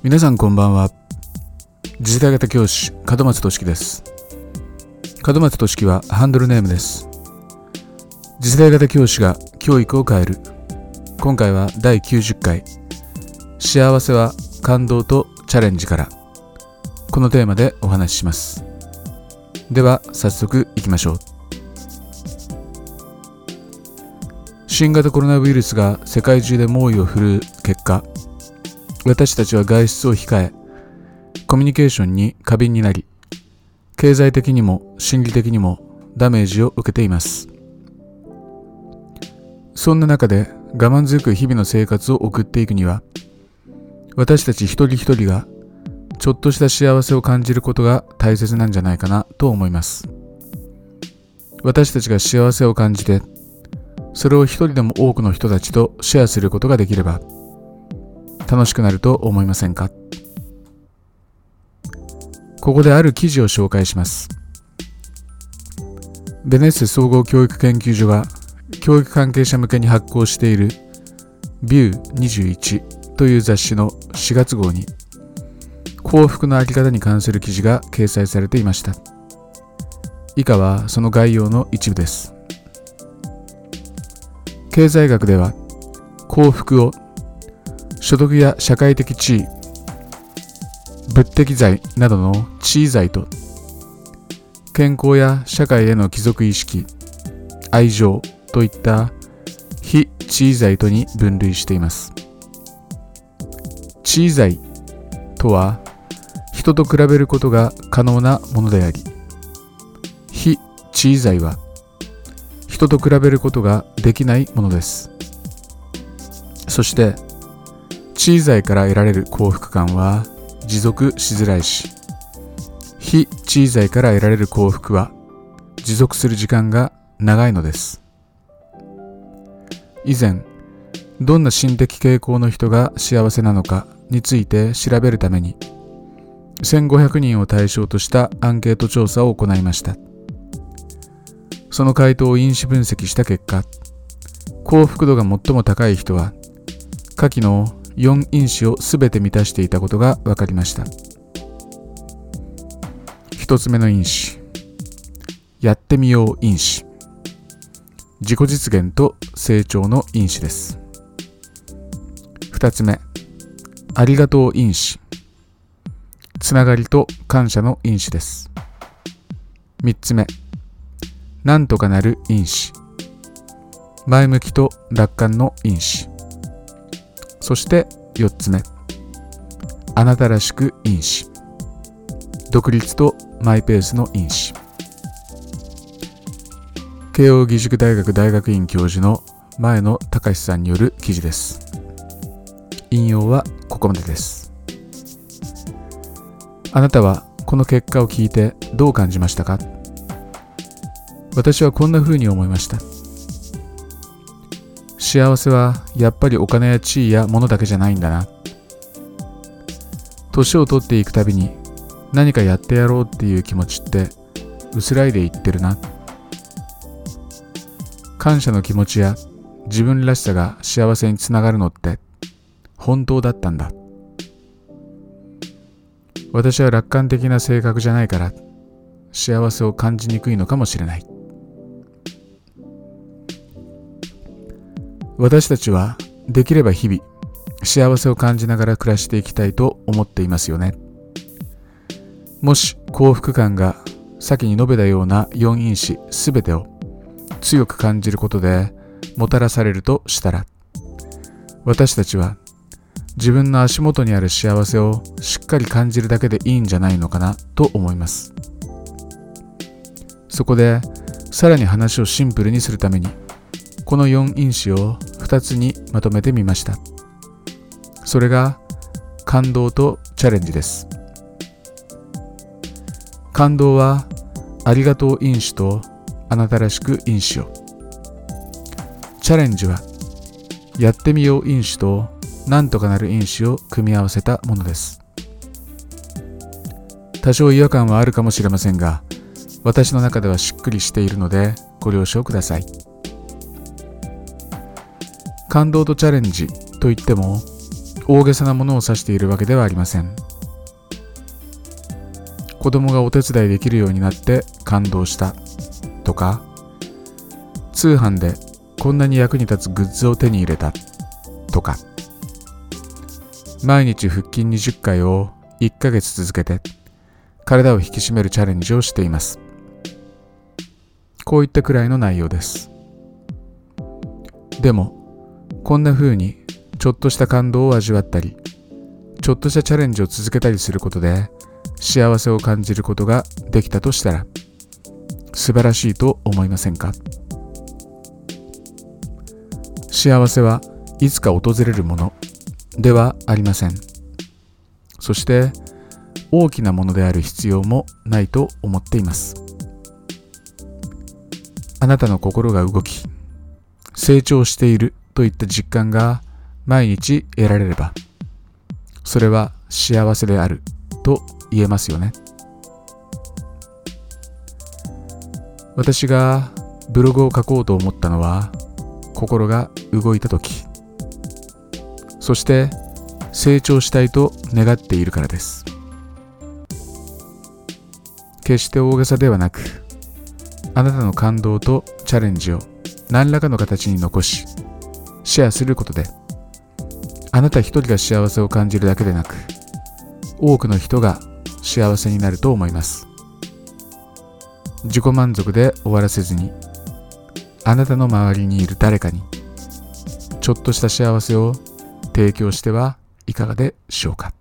皆さんこんばんは。次世代型教師門松俊樹です。門松俊樹はハンドルネームです。次世代型教師が教育を変える。今回は第90回。幸せは感動とチャレンジから。このテーマでお話しします。では早速いきましょう。新型コロナウイルスが世界中で猛威を振るう結果。私たちは外出を控えコミュニケーションに過敏になり経済的にも心理的にもダメージを受けています。そんな中で我慢強く日々の生活を送っていくには私たち一人一人がちょっとした幸せを感じることが大切なんじゃないかなと思います。私たちが幸せを感じてそれを一人でも多くの人たちとシェアすることができれば楽しくなると思いませんか？ここである記事を紹介します。ベネッセ総合教育研究所が教育関係者向けに発行しているビュー21という雑誌の4月号に幸福のあり方に関する記事が掲載されていました。以下はその概要の一部です。経済学では幸福を所得や社会的地位物的財などの地位財と健康や社会への帰属意識愛情といった非地位財とに分類しています。地位財とは人と比べることが可能なものであり非地位財は人と比べることができないものです。そして地位財から得られる幸福感は持続しづらいし非地位財から得られる幸福は持続する時間が長いのです。以前どんな心的傾向の人が幸せなのかについて調べるために1500人を対象としたアンケート調査を行いました。その回答を因子分析した結果、幸福度が最も高い人は、下記の4因子を全て満たしていたことが分かりました。1つ目の因子、やってみよう因子。自己実現と成長の因子です。2つ目、ありがとう因子。つながりと感謝の因子です。3つ目、なんとかなる因子前向きと楽観の因子そして4つ目。あなたらしく因子独立とマイペースの因子慶應義塾大学大学院教授の前野隆さんによる記事です。引用はここまでです。あなたはこの結果を聞いてどう感じましたか？私はこんな風に思いました。幸せはやっぱりお金や地位や物だけじゃないんだな。年を取っていくたびに何かやってやろうっていう気持ちって薄らいでいってるな。感謝の気持ちや自分らしさが幸せにつながるのって本当だったんだ。私は楽観的な性格じゃないから幸せを感じにくいのかもしれない。私たちはできれば日々幸せを感じながら暮らしていきたいと思っていますよね。もし幸福感が先に述べたような4因子すべてを強く感じることでもたらされるとしたら私たちは自分の足元にある幸せをしっかり感じるだけでいいんじゃないのかなと思います。そこでさらに話をシンプルにするためにこの4因子を2つにまとめてみました。それが感動とチャレンジです。感動はありがとう因子とあなたらしく因子を。チャレンジはやってみよう因子となんとかなる因子を組み合わせたものです。多少違和感はあるかもしれませんが私の中ではしっくりしているのでご了承ください。感動とチャレンジといっても大げさなものを指しているわけではありません。子供がお手伝いできるようになって感動したとか通販でこんなに役に立つグッズを手に入れたとか毎日腹筋20回を1ヶ月続けて体を引き締めるチャレンジをしています。こういったくらいの内容です。でもこんな風にちょっとした感動を味わったりちょっとしたチャレンジを続けたりすることで幸せを感じることができたとしたら素晴らしいと思いませんか？幸せはいつか訪れるものではありません。そして大きなものである必要もないと思っています。あなたの心が動き成長しているといった実感が毎日得られればそれは幸せであると言えますよね。私がブログを書こうと思ったのは心が動いた時。そして成長したいと願っているからです。決して大げさではなくあなたの感動とチャレンジを何らかの形に残しシェアすることであなた一人が幸せを感じるだけでなく多くの人が幸せになると思います。自己満足で終わらせずにあなたの周りにいる誰かにちょっとした幸せを提供してはいかがでしょうか。